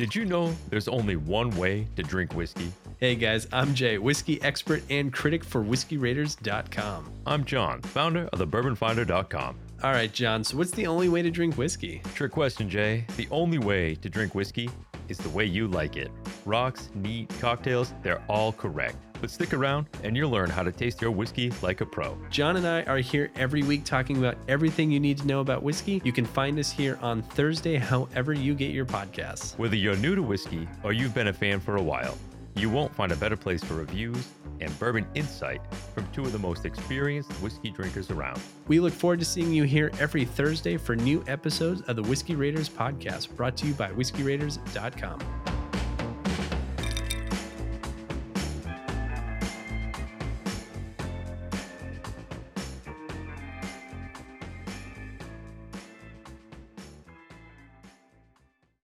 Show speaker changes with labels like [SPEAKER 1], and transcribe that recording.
[SPEAKER 1] Did you know there's only one way to drink whiskey?
[SPEAKER 2] Hey guys, I'm Jay, whiskey expert and critic for WhiskeyRaiders.com.
[SPEAKER 1] I'm John, founder of thebourbonfinder.com.
[SPEAKER 2] All right, John, so what's the only way to drink whiskey?
[SPEAKER 1] Trick question, Jay. The only way to drink whiskey is the way you like it. Rocks, neat, cocktails, they're all correct. But stick around and you'll learn how to taste your whiskey like a pro.
[SPEAKER 2] John and I are here every week talking about everything you need to know about whiskey. You can find us here on Thursday, however, you get your podcasts.
[SPEAKER 1] Whether you're new to whiskey or you've been a fan for a while, you won't find a better place for reviews and bourbon insight from two of the most experienced whiskey drinkers around.
[SPEAKER 2] We look forward to seeing you here every Thursday for new episodes of the Whiskey Raiders podcast, brought to you by WhiskeyRaiders.com.